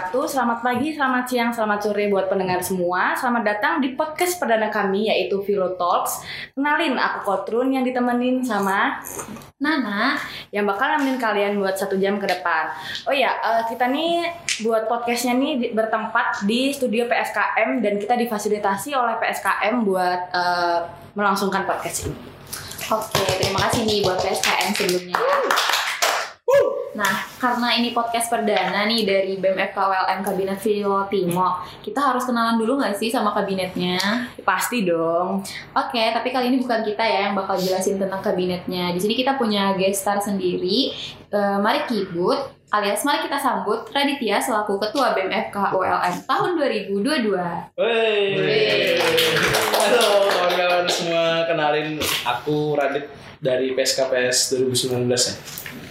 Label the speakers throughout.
Speaker 1: wabarakatuh. Selamat pagi, selamat siang, selamat sore buat pendengar semua. Selamat datang di podcast perdana kami yaitu Philo Talks. Kenalin aku Kotrun yang ditemenin sama
Speaker 2: Nana
Speaker 1: yang bakal nemenin kalian buat satu jam ke depan. Oh ya, kita nih buat podcastnya nih bertempat di studio PSKM dan kita difasilitasi oleh PSKM buat eh, melangsungkan podcast ini.
Speaker 2: Oke, terima kasih nih buat PSKN sebelumnya. Nah, karena ini podcast perdana nih dari BEM FKWLM Kabinet Philo Timo, kita harus kenalan dulu nggak sih sama kabinetnya?
Speaker 1: Pasti dong.
Speaker 2: Oke, tapi kali ini bukan kita ya yang bakal jelasin tentang kabinetnya. Di sini kita punya guest star sendiri, eh, Mari Kibut, alias mari kita sambut Raditya selaku Ketua BEM FKWLM tahun 2022.
Speaker 3: Wey. Halo kawan-kawan semua, kenalin aku Radit dari PSKPS 2019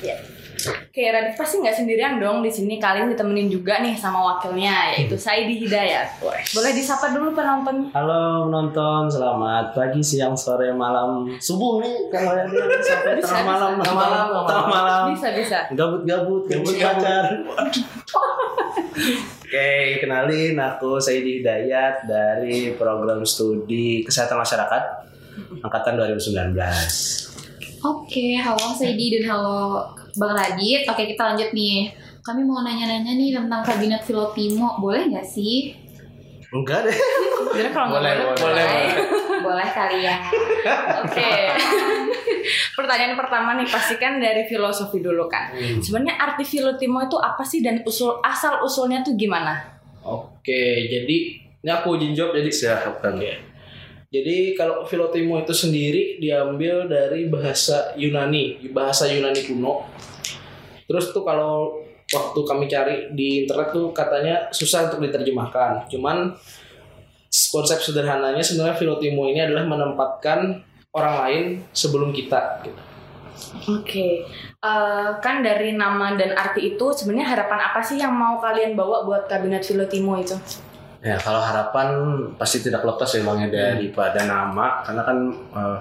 Speaker 3: ya.
Speaker 1: Oke, Radit pasti nggak sendirian dong di sini. Kalian ditemenin juga nih sama wakilnya yaitu Saidi Hidayat. Boleh disapa dulu penonton.
Speaker 4: Halo penonton, selamat pagi, siang, sore, malam, subuh nih kalau ada yang sampai
Speaker 1: Bisa,
Speaker 4: tengah malam,
Speaker 1: bisa.
Speaker 4: tengah malam, tengah malam,
Speaker 1: Bisa bisa.
Speaker 4: gabut-gabut, gabut pacar. Oke, kenalin aku Saidi Hidayat dari program studi Kesehatan Masyarakat angkatan 2019.
Speaker 2: Oke, halo Saidi dan halo Bang Radit. Oke, kita lanjut nih. Kami mau nanya-nanya nih tentang kabinet Philo Timo. Boleh nggak sih?
Speaker 4: Enggak deh.
Speaker 1: Jadi kalau
Speaker 3: Boleh,
Speaker 1: boleh,
Speaker 3: boleh,
Speaker 1: boleh.
Speaker 2: Boleh kali ya.
Speaker 1: Oke. Pertanyaan pertama nih pasti kan dari filosofi dulu kan. Sebenarnya arti filotimo itu apa sih dan usul asal usulnya tuh gimana?
Speaker 3: Oke, jadi ini aku izin jawab jadi
Speaker 4: Silakan.
Speaker 3: Oke. Jadi kalau Filotimo itu sendiri diambil dari bahasa Yunani, bahasa Yunani kuno. Terus tuh kalau waktu kami cari di internet tuh katanya susah untuk diterjemahkan. Cuman konsep sederhananya sebenarnya Filotimo ini adalah menempatkan orang lain sebelum kita gitu.
Speaker 1: Oke. Eh, kan dari nama dan arti itu sebenarnya harapan apa sih yang mau kalian bawa buat kabinet filotimo itu?
Speaker 4: Ya kalau harapan pasti tidak lepas memangnya daripada nama karena kan eh,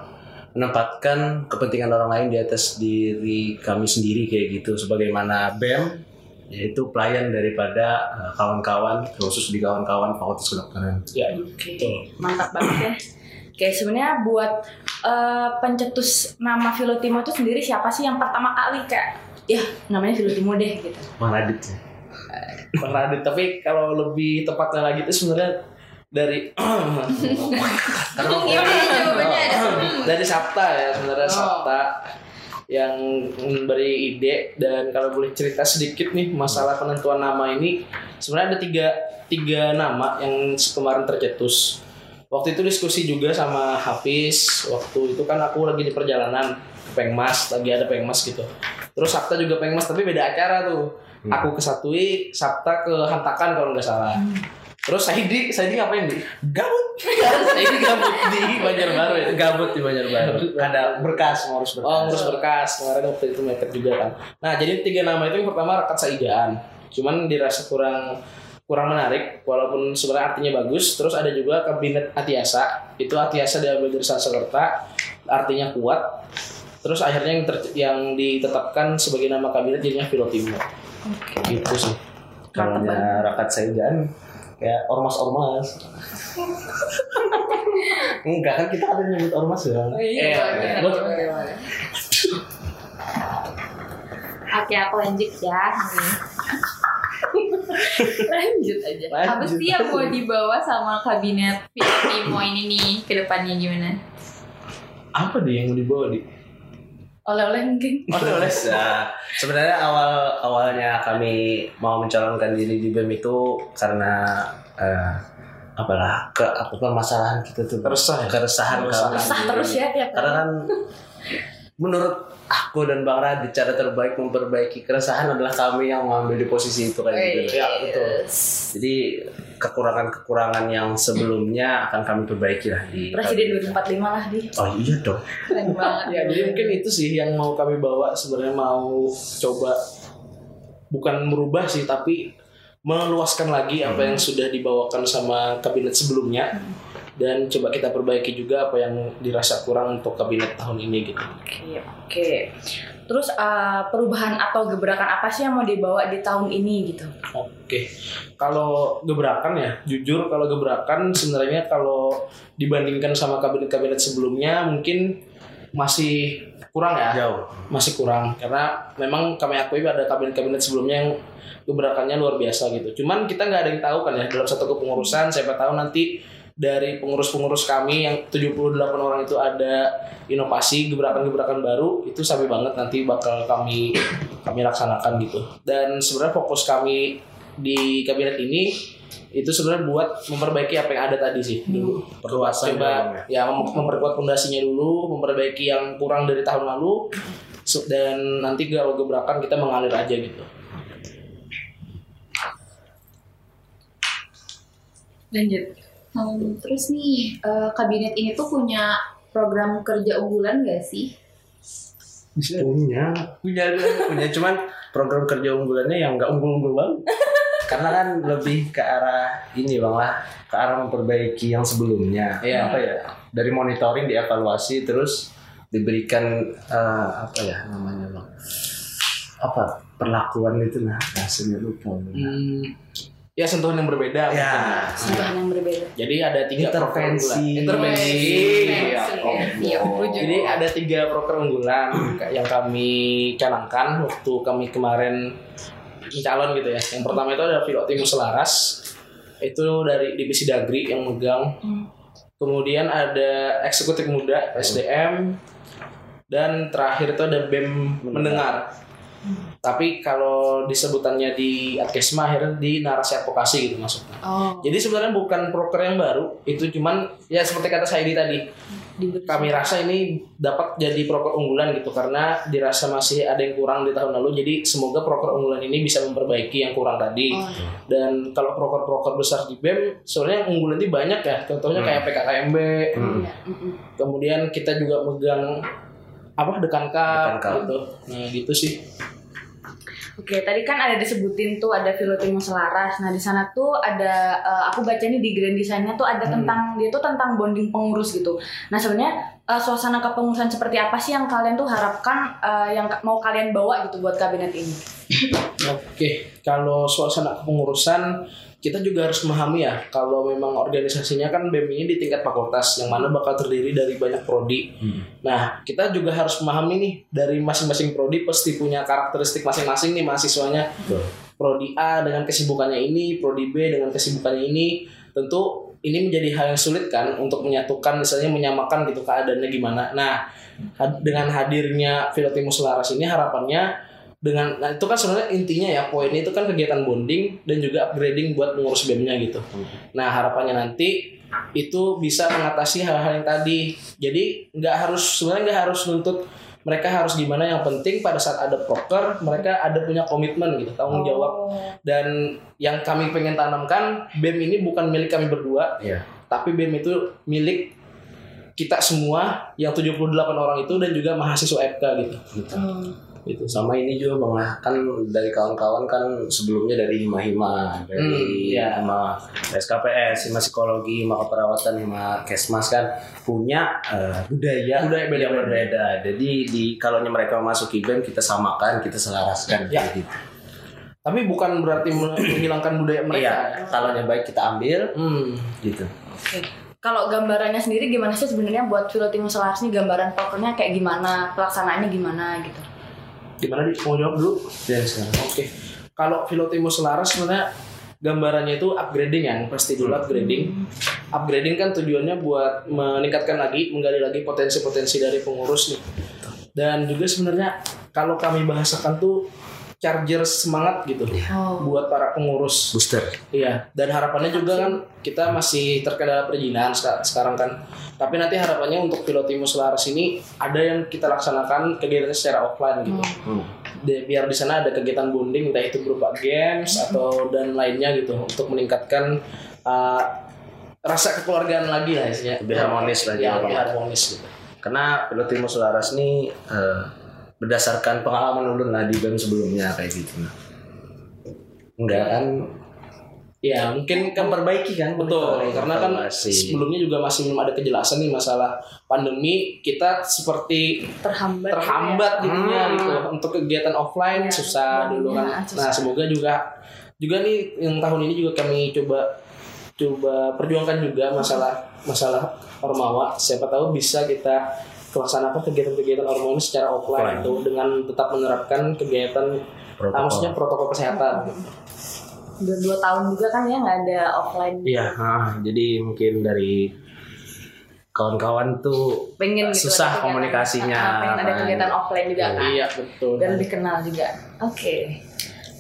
Speaker 4: menempatkan kepentingan orang lain di atas diri kami sendiri kayak gitu sebagaimana BEM yaitu pelayan daripada eh, kawan-kawan khusus di kawan-kawan fakultas kedokteran.
Speaker 3: Ya,
Speaker 1: Oke.
Speaker 3: betul.
Speaker 1: Mantap banget ya. Oke, sebenarnya buat eh, pencetus nama filotimo itu sendiri siapa sih yang pertama kali kayak ya namanya filotimo deh gitu.
Speaker 4: Bang Radit ya.
Speaker 3: Bang Radit. Tapi kalau lebih tepatnya lagi itu sebenarnya dari
Speaker 4: Karena
Speaker 2: Gimana ya jawabannya ada?
Speaker 3: dari Sabta ya sebenarnya
Speaker 1: Oh.
Speaker 3: Sabta yang memberi ide. Dan kalau boleh cerita sedikit nih masalah penentuan nama ini sebenarnya ada tiga tiga nama yang kemarin tercetus. Waktu itu diskusi juga sama Hafiz. Waktu itu kan aku lagi di perjalanan ke Pengmas lagi ada Pengmas gitu. Terus Sabta juga Pengmas tapi beda acara tuh aku ke Satui Sabta ke Hantakan kalau nggak salah terus Saidi Saidi ngapain di
Speaker 4: gabut.
Speaker 3: Saidi gabut di Banjarbaru ya
Speaker 4: Gabut di Banjarbaru. Ada berkas, harus berkas.
Speaker 3: Oh ngurus berkas kemarin waktu itu mepet juga kan. Nah jadi tiga nama itu yang pertama rekat saijaan. Cuman dirasa kurang kurang menarik walaupun sebenarnya artinya bagus. Terus ada juga kabinet Atiasa. Itu Atiasa diambil dari Sanskerta artinya kuat. Terus akhirnya yang, ter- yang ditetapkan sebagai nama kabinet jadinya Filotimo.
Speaker 1: Oke.
Speaker 3: Gitu sih.
Speaker 4: Kalau rakat saijaan kayak ormas-ormas. Enggak kan kita ada nyebut ormas ya.
Speaker 3: Eh,
Speaker 2: Iya,
Speaker 3: gua-
Speaker 2: Oke, aku lanjut ya.
Speaker 1: Lanjut aja.
Speaker 2: Apa sih yang mau dibawa sama kabinet Timo ini nih ke depannya gimana?
Speaker 3: Apa deh yang mau dibawa di?
Speaker 1: Oleh-oleh mungkin.
Speaker 4: Oleh ya. Sebenarnya awal awalnya kami mau mencalonkan diri di BEM itu karena eh, apalah ke apa permasalahan kita tuh
Speaker 3: Keresah
Speaker 4: keresahan
Speaker 3: Keresahan.
Speaker 4: kami.
Speaker 1: Sah terus ya tiap
Speaker 4: Karena kan menurut aku dan Bang Radit cara terbaik memperbaiki keresahan adalah kami yang mengambil di posisi itu kayak gitu.
Speaker 3: Ya betul.
Speaker 4: Jadi kekurangan-kekurangan yang sebelumnya akan kami perbaiki lah di
Speaker 1: Presiden 2045 lah di.
Speaker 4: Oh iya dong.
Speaker 2: Keren banget.
Speaker 3: Ya, jadi mungkin itu sih yang mau kami bawa sebenarnya mau coba bukan merubah sih tapi meluaskan lagi apa yang sudah dibawakan sama kabinet sebelumnya dan coba kita perbaiki juga apa yang dirasa kurang untuk kabinet tahun ini gitu.
Speaker 1: Oke, oke. Terus eh, perubahan atau gebrakan apa sih yang mau dibawa di tahun ini gitu?
Speaker 3: Oke, kalau gebrakan ya, jujur kalau gebrakan sebenarnya kalau dibandingkan sama kabinet-kabinet sebelumnya mungkin masih kurang ya,
Speaker 4: Jauh.
Speaker 3: masih kurang karena memang kami akui ada kabinet-kabinet sebelumnya yang gebrakannya luar biasa gitu. Cuman kita nggak ada yang tahu kan ya dalam satu kepengurusan, siapa tahu nanti dari pengurus-pengurus kami yang 78 orang itu ada inovasi gebrakan-gebrakan baru itu sabi banget nanti bakal kami kami laksanakan gitu. Dan sebenarnya fokus kami di kabinet ini itu sebenarnya buat memperbaiki apa yang ada tadi sih. Dulu.
Speaker 4: Perluasan
Speaker 3: coba ya. mem- memperkuat fondasinya dulu memperbaiki yang kurang dari tahun lalu So- dan nanti kalau gebrakan kita mengalir aja gitu.
Speaker 1: Lanjut.
Speaker 2: Hmm, terus nih eh, kabinet ini tuh punya program kerja unggulan gak sih?
Speaker 4: punya. Punya punya cuman program kerja unggulannya yang nggak unggul-unggul banget. Karena kan lebih ke arah ini bang lah. Ke arah memperbaiki yang sebelumnya.
Speaker 3: Iya.
Speaker 4: apa ya? Dari monitoring dievaluasi terus diberikan eh, apa ya namanya bang? Apa? Perlakuan itu nah hasilnya lupa. Bang.
Speaker 3: Hmm, ya sentuhan yang berbeda
Speaker 4: ya
Speaker 3: mungkin.
Speaker 1: Sentuhan yang berbeda.
Speaker 3: Jadi ada tiga
Speaker 4: Intervensi.
Speaker 3: Intervensi. Iya,
Speaker 2: Iya.
Speaker 3: Jadi ada tiga proker unggulan yang kami canangkan waktu kami kemarin calon gitu ya. Yang pertama itu ada pilot tim selaras. Itu dari divisi Dagri yang megang.
Speaker 1: Hmm.
Speaker 3: Kemudian ada eksekutif muda SDM dan terakhir itu ada BEM mendengar. Tapi kalau disebutannya di Adkesma akhirnya di narasi advokasi gitu maksudnya.
Speaker 1: Oh.
Speaker 3: Jadi sebenarnya bukan proker yang baru, itu cuman ya seperti kata Saidi tadi,
Speaker 1: diberi-
Speaker 3: kami rasa ini dapat jadi proker unggulan gitu karena dirasa masih ada yang kurang di tahun lalu. Jadi semoga proker unggulan ini bisa memperbaiki yang kurang tadi.
Speaker 1: Oh.
Speaker 3: Dan kalau proker-proker besar di BEM, sebenarnya yang unggulan ini banyak ya. Contohnya kayak PKKMB,
Speaker 4: Hmm.
Speaker 1: Iya,
Speaker 3: kemudian kita juga megang apa Dekanka
Speaker 4: Dekanka.
Speaker 3: gitu. Nah gitu sih.
Speaker 1: Oke, tadi kan ada disebutin tuh ada Filotimo Selaras. Nah, di sana tuh ada eh, aku baca nih di grand design-nya tuh ada
Speaker 3: Hmm.
Speaker 1: tentang dia tuh tentang bonding pengurus gitu. Nah, sebenarnya eh, suasana kepengurusan seperti apa sih yang kalian tuh harapkan eh, yang mau kalian bawa gitu buat kabinet ini?
Speaker 3: Oke, kalau suasana kepengurusan kita juga harus memahami ya kalau memang organisasinya kan BEM ini di tingkat fakultas yang mana bakal terdiri dari banyak prodi.
Speaker 4: Hmm.
Speaker 3: Nah, kita juga harus memahami nih dari masing-masing prodi pasti punya karakteristik masing-masing nih mahasiswanya.
Speaker 4: Betul.
Speaker 3: Prodi A dengan kesibukannya ini, prodi B dengan kesibukannya ini. Tentu ini menjadi hal yang sulit kan untuk menyatukan misalnya menyamakan gitu keadaannya gimana. Nah, dengan hadirnya Filotimus Selaras ini harapannya dengan nah itu kan sebenarnya intinya ya poinnya itu kan kegiatan bonding dan juga upgrading buat pengurus BEM-nya gitu. Nah harapannya nanti itu bisa mengatasi hal-hal yang tadi. Jadi nggak harus sebenarnya nggak harus nuntut mereka harus gimana yang penting pada saat ada proker mereka ada punya komitmen gitu tanggung jawab dan yang kami pengen tanamkan BEM ini bukan milik kami berdua
Speaker 4: Iya.
Speaker 3: tapi BEM itu milik kita semua yang 78 orang itu dan juga mahasiswa FK gitu.
Speaker 4: Gitu.
Speaker 1: Hmm.
Speaker 3: Gitu.
Speaker 4: sama ini juga bang lah kan dari kawan-kawan kan sebelumnya dari hima-hima dari
Speaker 3: Hmm, iya.
Speaker 4: hima SKPS hima psikologi hima keperawatan hima kesmas kan punya eh, budaya,
Speaker 3: Budaya beda-beda.
Speaker 4: yang berbeda jadi di kalau mereka masuk IBM kita samakan kita selaraskan
Speaker 3: Ya.
Speaker 4: kayak gitu
Speaker 3: Tapi bukan berarti menghilangkan budaya mereka.
Speaker 4: iya kalau yang baik kita ambil
Speaker 3: Hmm.
Speaker 4: gitu
Speaker 1: Oke. Kalau gambarannya sendiri gimana sih sebenarnya buat Filotimo Selaras nih gambaran prokernya kayak gimana, pelaksanaannya gimana gitu?
Speaker 3: Gimana di mau jawab dulu?
Speaker 4: dan sekarang
Speaker 3: Oke. Kalau Filotimus Selaras sebenarnya gambarannya itu upgrading ya, pasti dulu upgrading. Upgrading kan tujuannya buat meningkatkan lagi, menggali lagi potensi-potensi dari pengurus nih. Dan juga sebenarnya kalau kami bahasakan tuh charger semangat gitu
Speaker 1: Oh.
Speaker 3: buat para pengurus.
Speaker 4: booster
Speaker 3: Iya, dan harapannya juga kan kita masih terkendala perizinan seka- sekarang kan. Tapi nanti harapannya untuk Pilotimus Laras ini ada yang kita laksanakan kegiatannya secara offline gitu.
Speaker 4: Hmm.
Speaker 3: De- biar di sana ada kegiatan bonding entah itu berupa games atau dan lainnya gitu untuk meningkatkan uh, rasa kekeluargaan lagi lah isinya.
Speaker 4: Lebih harmonis lah
Speaker 3: Ya,
Speaker 4: ya,
Speaker 3: lebih harmonis gitu.
Speaker 4: karena Pilotimus Selaras ini eh, berdasarkan pengalaman ulun lah di BEM sebelumnya kayak gitu nah. enggak kan
Speaker 3: Ya mungkin kan
Speaker 4: memperbaiki kan
Speaker 3: Betul, karena kan sebelumnya juga masih belum ada kejelasan nih masalah pandemi. Kita seperti
Speaker 1: terhambat
Speaker 3: terhambat
Speaker 1: gitu ya.
Speaker 3: jadinya
Speaker 4: Hmm.
Speaker 3: gitu untuk kegiatan offline
Speaker 1: Iya,
Speaker 3: susah dulu kan.
Speaker 1: bodinya susah.
Speaker 3: Nah semoga juga juga nih yang tahun ini juga kami coba coba perjuangkan juga masalah masalah ormawa. Siapa tahu bisa kita melaksanakan kegiatan-kegiatan ini secara offline itu dengan tetap menerapkan kegiatan
Speaker 4: Protokol.
Speaker 3: ah, maksudnya protokol kesehatan.
Speaker 1: udah dua tahun juga kan ya nggak ada offline
Speaker 4: Iya, ah, jadi mungkin dari kawan-kawan tuh
Speaker 1: pengen gitu
Speaker 4: Susah
Speaker 1: ada kegiatan-
Speaker 4: komunikasinya,
Speaker 1: Ah, pengen ada
Speaker 4: kan.
Speaker 1: kegiatan offline juga kan
Speaker 3: Iya betul.
Speaker 1: dan lebih kenal juga oke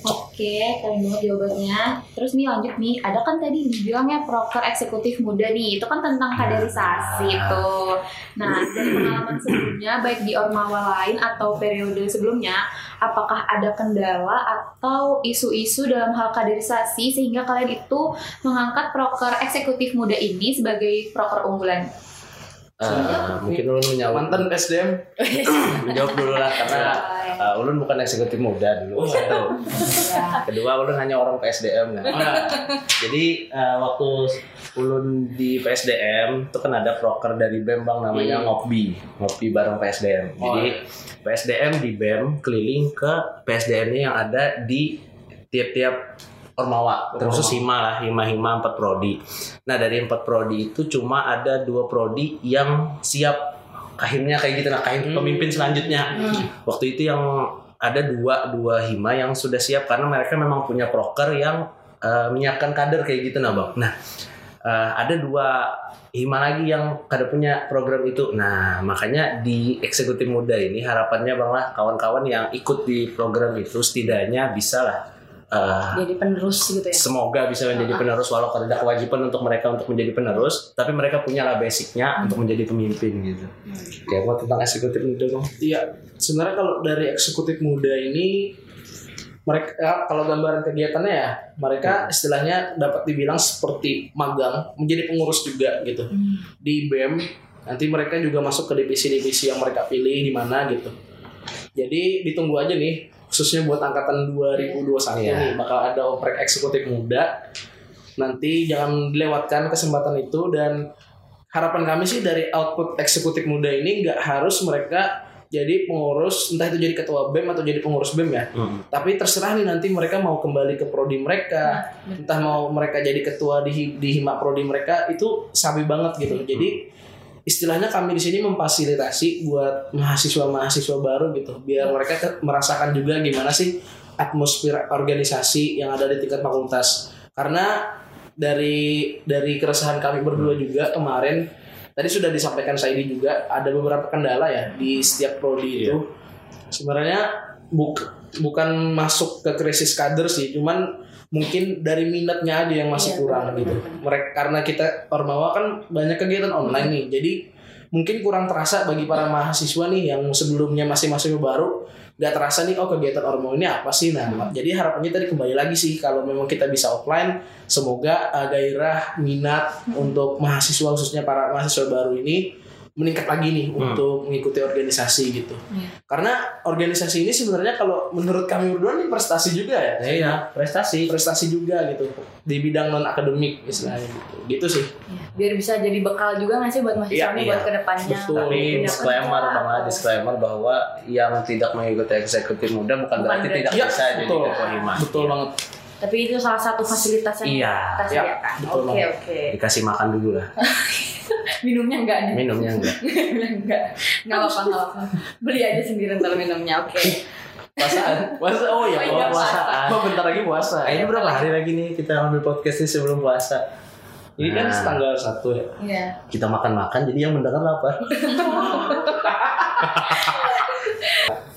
Speaker 2: Oke, keren banget jawabannya. Terus nih lanjut nih, ada kan tadi dibilangnya proker eksekutif muda nih, itu kan tentang kaderisasi tuh. Nah, dari pengalaman sebelumnya, baik di Ormawa lain atau periode sebelumnya, apakah ada kendala atau isu-isu dalam hal kaderisasi sehingga kalian itu mengangkat proker eksekutif muda ini sebagai proker unggulan?
Speaker 4: eh, mungkin ulun menjawab
Speaker 3: mantan SDM
Speaker 4: menjawab dulu lah karena eh, ulun bukan eksekutif muda dulu. Satu
Speaker 1: ya.
Speaker 4: kedua ulun hanya orang PSDM kan? Jadi eh, waktu ulun di PSDM itu kan ada proker dari BEM bang namanya
Speaker 3: Hmm.
Speaker 4: ngopi ngopi bareng PSDM
Speaker 3: Oh,
Speaker 4: jadi PSDM di BEM keliling ke PSDM yang ada di tiap-tiap Ormawa. Terus hima lah hima hima empat prodi. Nah dari empat prodi itu cuma ada dua prodi yang siap kahimnya kayak gitu. Nah kahim
Speaker 3: Hmm.
Speaker 4: pemimpin selanjutnya. Waktu itu yang ada dua dua hima yang sudah siap karena mereka memang punya proker yang eh, menyiapkan kader kayak gitu nah bang. Nah eh, ada dua hima lagi yang kada punya program itu. Nah makanya di eksekutif muda ini harapannya bang lah kawan-kawan yang ikut di program itu setidaknya bisa lah eh,
Speaker 1: jadi penerus gitu ya?
Speaker 4: semoga bisa menjadi penerus walau ada kewajiban untuk mereka untuk menjadi penerus tapi mereka punya lah basicnya untuk menjadi pemimpin gitu. Kayak mau tentang eksekutif muda bang
Speaker 3: Iya, sebenarnya kalau dari eksekutif muda ini mereka kalau gambaran kegiatannya ya mereka istilahnya dapat dibilang seperti magang menjadi pengurus juga gitu. Di BEM nanti mereka juga masuk ke divisi-divisi yang mereka pilih di mana gitu. Jadi ditunggu aja nih khususnya buat angkatan 2021
Speaker 4: Iya.
Speaker 3: nih bakal ada oprek eksekutif muda. Nanti jangan dilewatkan kesempatan itu dan harapan kami sih dari output eksekutif muda ini nggak harus mereka jadi pengurus entah itu jadi ketua BEM atau jadi pengurus BEM ya.
Speaker 4: Hmm.
Speaker 3: tapi terserah nih nanti mereka mau kembali ke prodi mereka entah mau mereka jadi ketua di di hima prodi mereka itu sabi banget gitu. Jadi istilahnya kami di sini memfasilitasi buat mahasiswa-mahasiswa baru gitu biar mereka merasakan juga gimana sih atmosfer organisasi yang ada di tingkat fakultas. Karena dari dari keresahan kami berdua juga kemarin tadi sudah disampaikan Saidi juga ada beberapa kendala ya di setiap prodi itu. Sebenarnya buk- bukan masuk ke krisis kader sih cuman mungkin dari minatnya aja yang masih
Speaker 1: Iya,
Speaker 3: kurang gitu. Mereka karena kita Ormawa kan banyak kegiatan online nih. Jadi mungkin kurang terasa bagi para mahasiswa nih yang sebelumnya masih mahasiswa baru nggak terasa nih oh kegiatan Ormawa ini apa sih? Nah jadi harapannya tadi kembali lagi sih kalau memang kita bisa offline semoga uh, gairah minat untuk mahasiswa khususnya para mahasiswa baru ini meningkat lagi nih
Speaker 4: Hmm.
Speaker 3: untuk mengikuti organisasi gitu
Speaker 1: Iya.
Speaker 3: karena organisasi ini sebenarnya kalau menurut kami berdua nih prestasi juga ya
Speaker 4: iya prestasi
Speaker 3: prestasi juga gitu di bidang non akademik istilahnya gitu gitu sih
Speaker 1: Iya. biar bisa jadi bekal juga nggak sih buat mahasiswa
Speaker 3: Iya, iya.
Speaker 1: buat ke depannya
Speaker 3: Betul.
Speaker 4: tapi
Speaker 1: Punya
Speaker 4: disclaimer bang disclaimer bahwa yang tidak mengikuti eksekutif muda bukan
Speaker 1: Bukan
Speaker 4: berarti
Speaker 1: berarti-
Speaker 4: tidak
Speaker 3: Iya,
Speaker 4: bisa jadi
Speaker 3: betul.
Speaker 4: ketua hima
Speaker 3: betul banget
Speaker 1: tapi itu salah satu fasilitas yang
Speaker 4: Iya.
Speaker 1: kita
Speaker 3: Iya,
Speaker 1: sediakan.
Speaker 3: betul
Speaker 1: oke
Speaker 3: banget.
Speaker 1: oke.
Speaker 4: Dikasih makan dulu lah.
Speaker 1: Minumnya enggak nih.
Speaker 4: Minumnya enggak.
Speaker 1: Enggak. Nggak apa nggak apa beli aja sendiri ntar minumnya oke.
Speaker 3: Puasaan puasa oh ya
Speaker 1: Oh iya,
Speaker 3: puasa.
Speaker 4: puasa.
Speaker 3: oh bentar lagi puasa.
Speaker 4: Ini berapa hari lagi nih kita ambil podcast ini sebelum puasa?
Speaker 3: Ini kan
Speaker 4: Nah.
Speaker 3: tanggal satu ya.
Speaker 1: Iya.
Speaker 4: kita makan-makan jadi yang mendengar lapar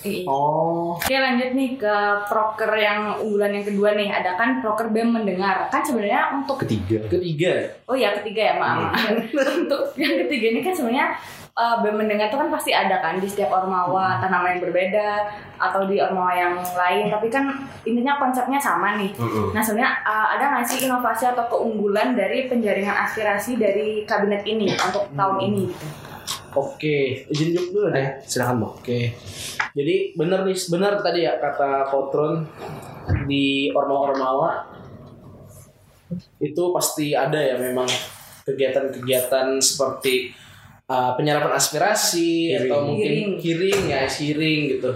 Speaker 1: Iya.
Speaker 3: oh.
Speaker 1: Oke lanjut nih ke proker yang unggulan yang kedua nih. Ada kan proker BEM mendengar. Kan sebenarnya untuk
Speaker 4: ketiga.
Speaker 3: Ketiga.
Speaker 1: Oh ya ketiga ya maaf. Untuk yang ketiga ini kan sebenarnya uh, BEM mendengar itu kan pasti ada kan di setiap ormawa entah nama yang berbeda atau di ormawa yang lain. Tapi kan intinya konsepnya sama nih.
Speaker 4: Mm-mm.
Speaker 1: Nah sebenarnya uh, ada nggak sih inovasi atau keunggulan dari penjaringan aspirasi dari kabinet ini untuk tahun ini? Gitu?
Speaker 3: Oke izin jawab dulu deh
Speaker 4: silakan bang
Speaker 3: Oke. Jadi benar nih, benar tadi ya kata Potron di Ormawa Ormawa itu pasti ada ya memang kegiatan-kegiatan seperti uh, penyerapan aspirasi
Speaker 4: Hearing.
Speaker 3: atau mungkin
Speaker 1: hearing
Speaker 3: ya hearing gitu.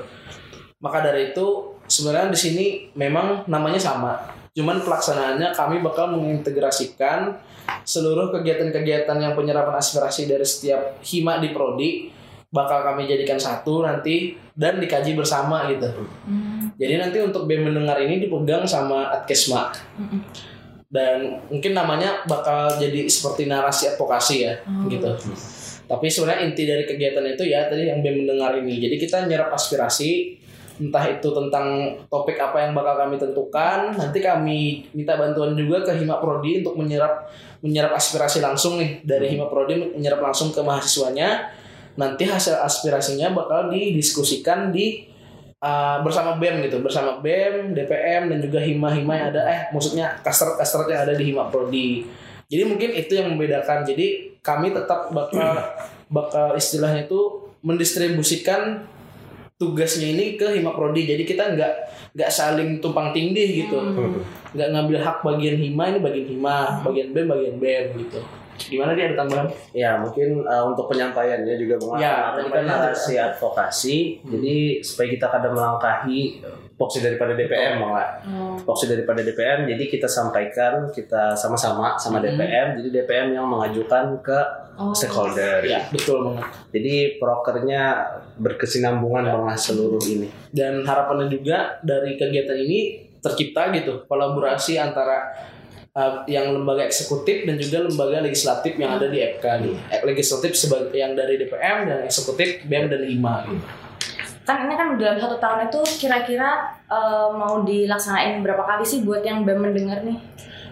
Speaker 3: Maka dari itu sebenarnya di sini memang namanya sama. Cuman pelaksanaannya kami bakal mengintegrasikan seluruh kegiatan-kegiatan yang penyerapan aspirasi dari setiap hima di prodi bakal kami jadikan satu nanti dan dikaji bersama gitu. Jadi nanti untuk BEM mendengar ini dipegang sama Adkesma. Dan mungkin namanya bakal jadi seperti narasi advokasi ya gitu. Tapi sebenarnya inti dari kegiatan itu ya tadi yang BEM mendengar ini. Jadi kita nyerap aspirasi entah itu tentang topik apa yang bakal kami tentukan, nanti kami minta bantuan juga ke Hima Prodi untuk menyerap menyerap aspirasi langsung nih dari Hima Prodi menyerap langsung ke mahasiswanya. Nanti hasil aspirasinya bakal didiskusikan di uh, bersama BEM gitu, bersama BEM, DPM dan juga hima-hima yang ada eh maksudnya kasrat-kasrat yang ada di Hima Prodi. Jadi mungkin itu yang membedakan. Jadi kami tetap bakal bakal istilahnya itu mendistribusikan tugasnya ini ke Hima Prodi. Jadi kita nggak nggak saling tumpang tindih gitu. Nggak ngambil hak bagian Hima ini bagian Hima, bagian BEM bagian BEM gitu. Gimana dia ada tambahan?
Speaker 4: Ya mungkin uh, untuk penyampaiannya juga Bang
Speaker 3: Ya,
Speaker 4: kan narasi advokasi. Jadi supaya kita kadang melangkahi voksi daripada DPM Bang lah. Voksi daripada DPM. Jadi kita sampaikan kita sama-sama sama
Speaker 3: Hmm.
Speaker 4: DPM. Jadi DPM yang mengajukan ke stakeholder.
Speaker 3: Ya, betul banget.
Speaker 4: Jadi prokernya berkesinambungan Bang lah seluruh ini.
Speaker 3: dan harapannya juga dari kegiatan ini tercipta gitu kolaborasi antara uh, yang lembaga eksekutif dan juga lembaga legislatif yang ada di FK nih Eh, legislatif sebagai yang dari DPM dan eksekutif BEM dan IMA gitu.
Speaker 1: Kan ini kan dalam satu tahun itu kira-kira eh, mau dilaksanain berapa kali sih buat yang BEM mendengar nih?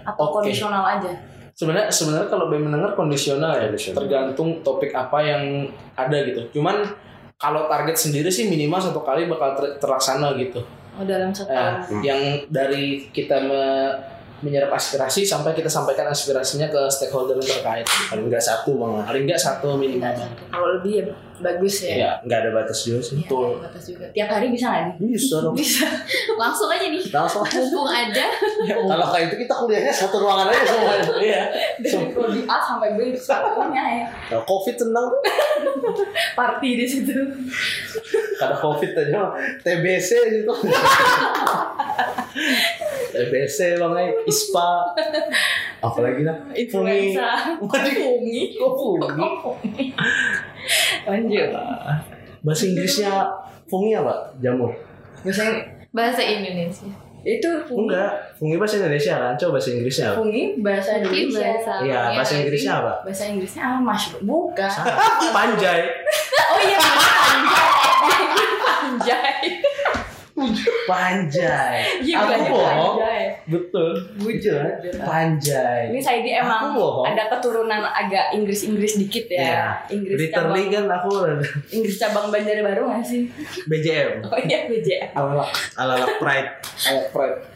Speaker 1: Atau
Speaker 3: Oke.
Speaker 1: kondisional aja?
Speaker 3: sebenarnya sebenarnya kalau BEM mendengar kondisional ya
Speaker 4: Kondisional.
Speaker 3: tergantung topik apa yang ada gitu cuman kalau target sendiri sih minimal satu kali bakal ter- terlaksana gitu
Speaker 1: Oh dalam satu
Speaker 3: Eh,
Speaker 1: tahun.
Speaker 3: yang dari kita me- menyerap aspirasi sampai kita sampaikan aspirasinya ke stakeholder yang terkait
Speaker 4: Paling nggak satu Bang
Speaker 3: paling nggak satu minimal
Speaker 1: Kalau lebih ya bagus ya.
Speaker 3: ya
Speaker 4: Nggak ada batas juga sih.
Speaker 1: Iya, ada batas juga. Tiap hari bisa nggak nih?
Speaker 4: Bisa dong.
Speaker 1: Bisa.
Speaker 2: Langsung aja nih.
Speaker 4: Langsung.
Speaker 2: Mumpung ada.
Speaker 4: Kalau kayak itu kita kuliahnya satu ruangan aja semuanya.
Speaker 3: iya
Speaker 1: Dari prodi A sampai B satunya ya.
Speaker 4: Kalau COVID tenang tuh.
Speaker 1: Party di situ.
Speaker 4: Kada COVID aja TBC gitu. TBC bang ay, ISPA. Apalagi lah.
Speaker 1: Influenza. Fungi.
Speaker 4: Kok fungi?
Speaker 1: Lanjut.
Speaker 4: Bahasa Inggrisnya fungi apa? Jamur.
Speaker 1: Biasanya
Speaker 2: Bahasa Indonesia.
Speaker 1: itu fungi.
Speaker 4: Enggak, fungi bahasa Indonesia kan? Coba bahasa Inggrisnya apa?
Speaker 1: Fungi bahasa Indonesia.
Speaker 2: bahasa
Speaker 4: Iya,
Speaker 2: Fungi
Speaker 4: bahasa
Speaker 2: ada
Speaker 4: Inggrisnya apa?
Speaker 1: Bahasa Inggrisnya apa? Bukan.
Speaker 4: Salah. Panjai.
Speaker 1: Oh iya panjai. Panjai.
Speaker 4: Panjai.
Speaker 1: Iya
Speaker 4: Aku bohong.
Speaker 3: Betul
Speaker 4: Bujur. Panjai.
Speaker 1: Ini saya di emang
Speaker 4: Aku
Speaker 1: ada keturunan agak Inggris-Inggris dikit ya.
Speaker 4: Iya.
Speaker 1: Inggris
Speaker 4: Literally
Speaker 1: cabang
Speaker 4: kan aku
Speaker 1: Inggris cabang Banjarbaru nggak sih?
Speaker 4: BJM.
Speaker 1: Oh iya BJM.
Speaker 3: ala
Speaker 4: Ala Pride.
Speaker 3: ala pride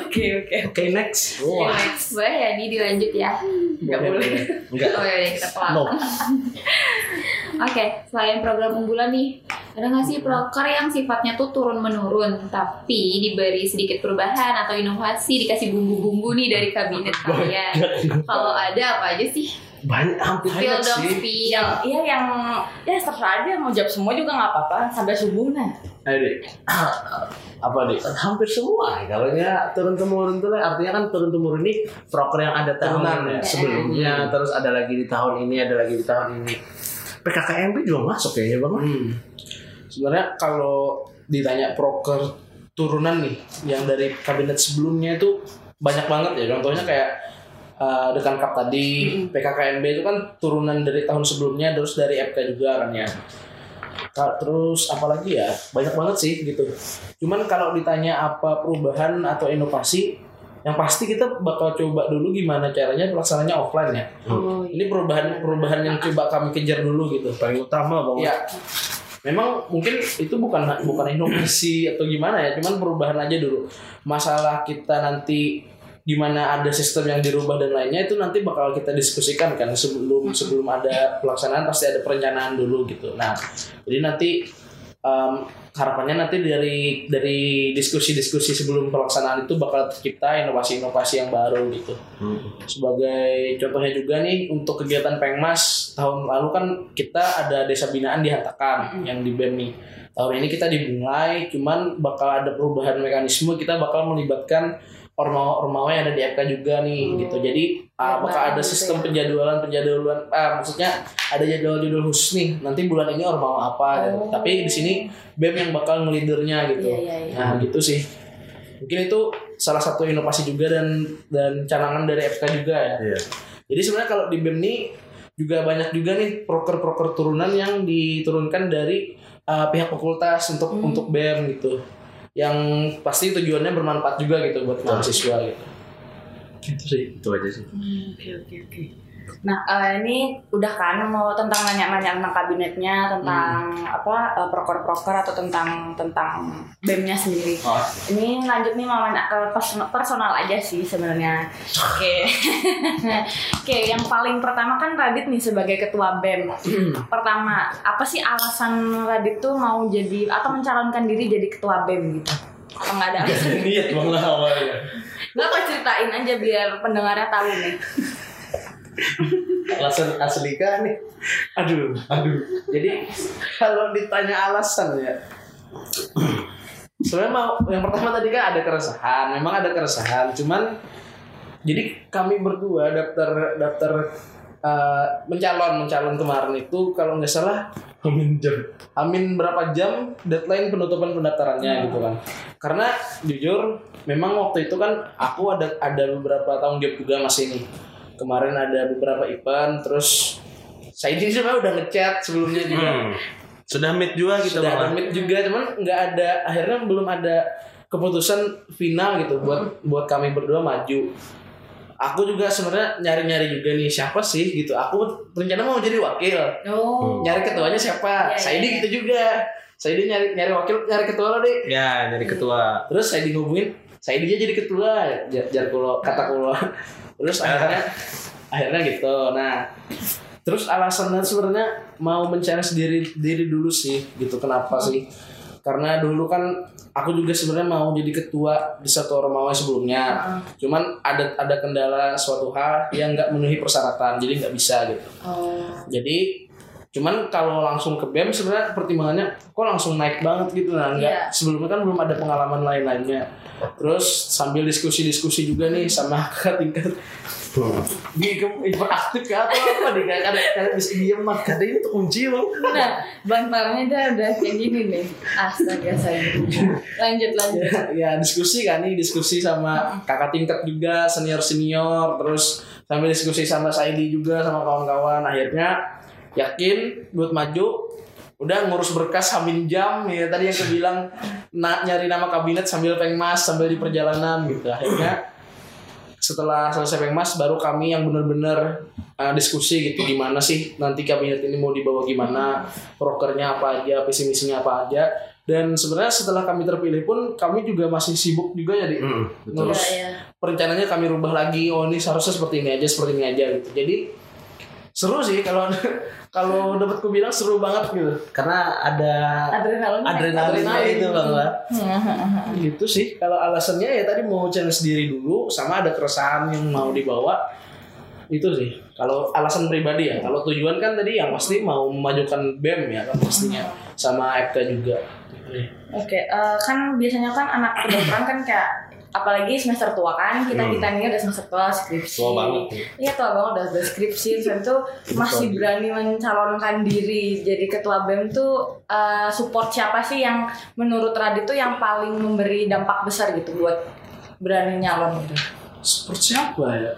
Speaker 1: Oke oke.
Speaker 4: Oke, next.
Speaker 2: Oke, next. Boleh ya, Di dilanjut ya.
Speaker 1: Nggak boleh.
Speaker 4: Enggak.
Speaker 2: Oh ya, kita pelan.
Speaker 4: No.
Speaker 2: Oke, selain program unggulan nih, ada nggak sih proker yang sifatnya tuh turun menurun, tapi diberi sedikit perubahan atau inovasi, dikasih bumbu-bumbu nih dari kabinet kalian? Kalau ada apa aja sih?
Speaker 4: Banyak hampir banyak
Speaker 2: dong,
Speaker 4: sih.
Speaker 1: iya yang ya terserah aja mau jawab semua juga nggak apa-apa sampai subuh nah.
Speaker 3: ayo deh apa deh
Speaker 4: hampir semua kalau nya turun temurun tuh artinya kan turun temurun ini proker yang ada tahun
Speaker 3: Turunan ya.
Speaker 4: sebelumnya terus ada lagi di tahun ini ada lagi di tahun ini PKKMB juga masuk kayaknya bang
Speaker 3: Hmm. Sebenarnya kalau ditanya proker turunan nih yang dari kabinet sebelumnya itu banyak banget ya. Contohnya kayak uh, Dekan Kap tadi, PKKMB itu kan turunan dari tahun sebelumnya terus dari FK juga kan ya. Terus apalagi ya banyak banget sih gitu. Cuman kalau ditanya apa perubahan atau inovasi, yang pasti kita bakal coba dulu gimana caranya pelaksananya offline ya.
Speaker 1: Oh
Speaker 3: Ini perubahan perubahan yang coba kami kejar dulu gitu.
Speaker 4: paling utama bang
Speaker 3: Ya, memang mungkin itu bukan bukan inovasi atau gimana ya, cuman perubahan aja dulu. Masalah kita nanti gimana ada sistem yang dirubah dan lainnya itu nanti bakal kita diskusikan kan sebelum sebelum ada pelaksanaan pasti ada perencanaan dulu gitu. Nah, jadi nanti em, harapannya nanti dari dari diskusi-diskusi sebelum pelaksanaan itu bakal tercipta inovasi-inovasi yang baru gitu.
Speaker 4: Hmm.
Speaker 3: Sebagai contohnya juga nih untuk kegiatan Pengmas tahun lalu kan kita ada desa binaan dihantakan yang di BEM nih. Tahun ini kita dimulai, cuman bakal ada perubahan mekanisme. Kita bakal melibatkan ormawa-ormawa yang ada di FK juga nih gitu. Jadi ah, bakal
Speaker 1: bareng
Speaker 3: ada
Speaker 1: gitu
Speaker 3: sistem
Speaker 1: ya.
Speaker 3: penjadwalan penjadwalan. Ah, maksudnya ada jadwal-jadwal khusus nih. Nanti bulan ini ormawa apa. gitu.
Speaker 1: Oh.
Speaker 3: Tapi di sini BEM yang bakal ngelidernya gitu.
Speaker 1: Iya, iya, iya.
Speaker 3: Nah gitu sih. Mungkin itu salah satu inovasi juga dan dan canangan dari FK juga ya.
Speaker 4: Iya.
Speaker 3: Jadi sebenarnya kalau di BEM ini juga banyak juga nih proker-proker turunan yang diturunkan dari uh, pihak fakultas untuk
Speaker 1: Hmm.
Speaker 3: untuk BEM gitu. Yang pasti tujuannya bermanfaat juga gitu buat mahasiswa gitu. Gitu sih.
Speaker 4: Itu aja sih.
Speaker 1: Hmm, Oke oke oke. Nah eh, ini udah kan mau tentang nanya-nanya tentang kabinetnya, tentang apa eh, proker-proker atau tentang tentang BEM-nya sendiri.
Speaker 3: Oh,
Speaker 1: Ini lanjut nih mau nanya ke personal, personal aja sih sebenarnya. Oke. Oke, yang paling pertama kan Radit nih sebagai ketua BEM. pertama, apa sih alasan Radit tuh mau jadi atau mencalonkan diri jadi ketua BEM gitu? Atau nggak ada alasan?
Speaker 3: niat bang lah awalnya.
Speaker 1: Nggak apa ceritain aja biar pendengarnya tahu nih.
Speaker 3: Alasan asli kan nih. Aduh, aduh. Jadi kalau ditanya alasan ya. Sebenarnya mau yang pertama tadi kan ada keresahan, memang ada keresahan, cuman jadi kami berdua daftar daftar eh, mencalon mencalon kemarin itu kalau nggak salah amin jam amin berapa jam deadline penutupan pendaftarannya gitu kan karena jujur memang waktu itu kan aku ada ada beberapa tanggung jawab juga masih nih kemarin ada beberapa event terus saya ini sebenarnya udah ngechat sebelumnya juga
Speaker 4: Hmm. Sudah meet juga gitu
Speaker 3: sudah ada
Speaker 4: Bang.
Speaker 3: meet juga cuman nggak ada akhirnya belum ada keputusan final gitu buat buat kami berdua maju aku juga sebenarnya nyari-nyari juga nih siapa sih gitu aku rencana mau jadi wakil
Speaker 1: Oh.
Speaker 3: nyari ketuanya siapa
Speaker 1: iya,
Speaker 3: Saidi
Speaker 1: iya.
Speaker 3: gitu juga Saidi nyari nyari wakil nyari ketua lo deh
Speaker 4: Ya, jadi ketua.
Speaker 3: terus Saidi ngubungin Saidi aja jadi ketua jar, jar kulo kata kulo terus akhirnya akhirnya gitu. Nah terus alasannya sebenarnya mau mencari diri diri dulu sih gitu. Kenapa sih? Karena dulu kan aku juga sebenarnya mau jadi ketua di satu ormawa sebelumnya. Cuman ada ada kendala suatu hal yang nggak memenuhi persyaratan jadi nggak bisa gitu.
Speaker 1: Oh.
Speaker 3: jadi cuman kalau langsung ke BEM sebenarnya pertimbangannya kok langsung naik banget gitu nah enggak
Speaker 1: Iya.
Speaker 3: sebelumnya kan belum ada pengalaman lain-lainnya. Terus sambil diskusi-diskusi juga nih sama kakak tingkat. Di hiperaktif ya atau apa nih? Kayak kadang kadang bisa diem mah kadang itu kunci loh.
Speaker 1: Nah, bantarnya dia udah kayak gini nih. Astaga saya. Lanjut lanjut.
Speaker 3: ya diskusi kan nih diskusi sama kakak tingkat juga senior senior terus sambil diskusi sama Saidi juga sama kawan-kawan. Akhirnya yakin buat maju udah ngurus berkas hamin jam ya tadi yang aku bilang na- nyari nama kabinet sambil pengmas sambil di perjalanan gitu. Akhirnya setelah selesai pengmas baru kami yang benar-benar uh, diskusi gitu gimana sih nanti kabinet ini mau dibawa gimana prokernya apa aja visi misinya apa aja. Dan sebenarnya setelah kami terpilih pun kami juga masih sibuk juga ya di
Speaker 4: Hmm, betul.
Speaker 3: ngurus
Speaker 1: Iya, iya.
Speaker 3: perencanaannya kami rubah lagi. Oh ini seharusnya seperti ini aja seperti ini aja gitu. Jadi seru sih kalau kalau dapat ku bilang seru banget gitu.
Speaker 4: Karena ada
Speaker 1: Adrenalin.
Speaker 4: adrenalinnya
Speaker 3: Adrenalin.
Speaker 4: itu Bang. Bang.
Speaker 3: gitu sih. Kalau alasannya ya tadi mau challenge diri dulu sama ada keresahan yang mau dibawa. Itu sih. Kalau alasan pribadi ya. Kalau tujuan kan tadi yang pasti mau memajukan BEM ya kan pastinya. Sama FK juga.
Speaker 1: Oke, eh, kan biasanya kan anak kedokteran kan kayak apalagi semester tua kan kita
Speaker 4: Hmm.
Speaker 1: kita ini udah semester tua skripsi.
Speaker 4: Tua banget
Speaker 1: iya tua banget udah, udah skripsi. Dan itu masih berani mencalonkan diri. Jadi ketua bem tuh eh, support siapa sih yang menurut Radit tuh yang paling memberi dampak besar gitu buat berani nyalon gitu?
Speaker 3: Seperti siapa ya?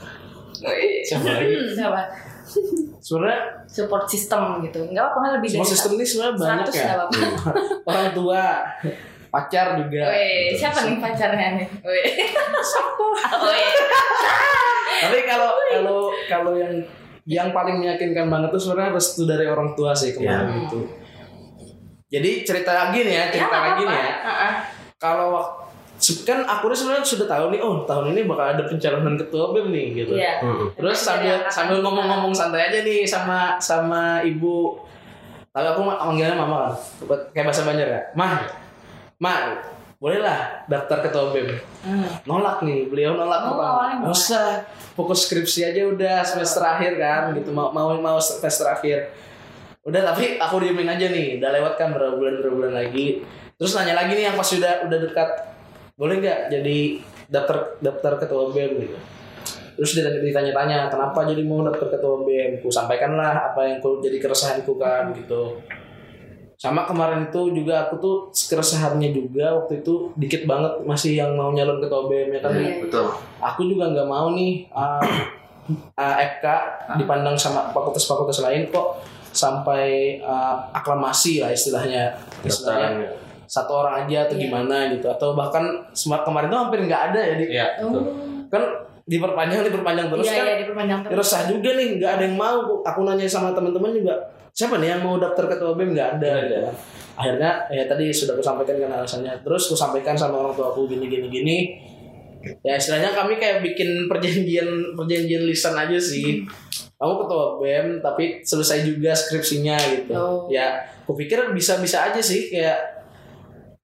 Speaker 3: Siapa lagi?
Speaker 1: Hmm, siapa?
Speaker 3: Sebenarnya
Speaker 1: support system gitu. Nggak apa-apa nggak lebih
Speaker 3: semua
Speaker 1: dari
Speaker 3: sistem ini sebenarnya banyak
Speaker 1: 100
Speaker 3: ya orang tua pacar juga
Speaker 1: Weh, siapa nih pacarnya nih? Weh. Weh.
Speaker 3: tapi kalau kalau kalau yang yang paling meyakinkan banget tuh sebenarnya restu dari orang tua sih kemarin
Speaker 1: Ya.
Speaker 3: itu jadi cerita lagi nih ya cerita
Speaker 1: nggak
Speaker 3: lagi nih ya
Speaker 1: Heeh.
Speaker 3: kalau wak- kan aku nih sebenarnya sudah tahu nih oh tahun ini bakal ada pencalonan ketua bem nih gitu
Speaker 1: Iya.
Speaker 4: Hmm.
Speaker 3: terus sambil sambil ngomong-ngomong santai aja nih sama sama ibu tapi aku ma- manggilnya mama kan kayak bahasa Banjar ya mah Ma, bolehlah daftar ketua BEM.
Speaker 1: Hmm.
Speaker 3: Nolak nih, beliau nolak
Speaker 1: Oh,
Speaker 3: Nggak
Speaker 1: nolak.
Speaker 3: usah, fokus skripsi aja udah semester akhir kan, gitu mau mau mau semester akhir. Udah tapi aku diemin aja nih, udah lewat kan berapa bulan berapa bulan lagi. Terus nanya lagi nih yang pas udah udah dekat, boleh nggak jadi daftar daftar ketua BEM gitu. Terus dia ditanya-tanya kenapa jadi mau daftar ketua BEM, ku sampaikanlah apa yang ku jadi keresahanku kan gitu. Sama kemarin itu juga aku tuh keresahannya juga waktu itu dikit banget masih yang mau nyalon ketua BEM ya kan.
Speaker 1: Iya.
Speaker 4: betul
Speaker 3: Aku juga nggak mau nih uh, uh, FK dipandang sama fakultas-fakultas lain kok sampai uh, aklamasi lah istilahnya. Istilahnya
Speaker 4: Daftaran.
Speaker 3: satu orang aja atau
Speaker 1: Iya.
Speaker 3: gimana gitu atau bahkan semua kemarin tuh hampir nggak ada ya di,
Speaker 4: Iya, betul.
Speaker 3: kan diperpanjang diperpanjang terus
Speaker 1: Iya,
Speaker 3: kan
Speaker 1: iya diperpanjang terus.
Speaker 3: resah juga nih nggak ada yang mau aku nanya sama teman-teman juga siapa nih yang mau daftar ketua BEM nggak ada. Gitu. akhirnya ya tadi sudah aku sampaikan kan alasannya. Terus aku sampaikan sama orang tua aku gini gini gini. Ya istilahnya kami kayak bikin perjanjian perjanjian lisan aja sih. Kamu ketua BEM tapi selesai juga skripsinya gitu.
Speaker 1: Oh.
Speaker 3: ya aku pikir bisa bisa aja sih. Kayak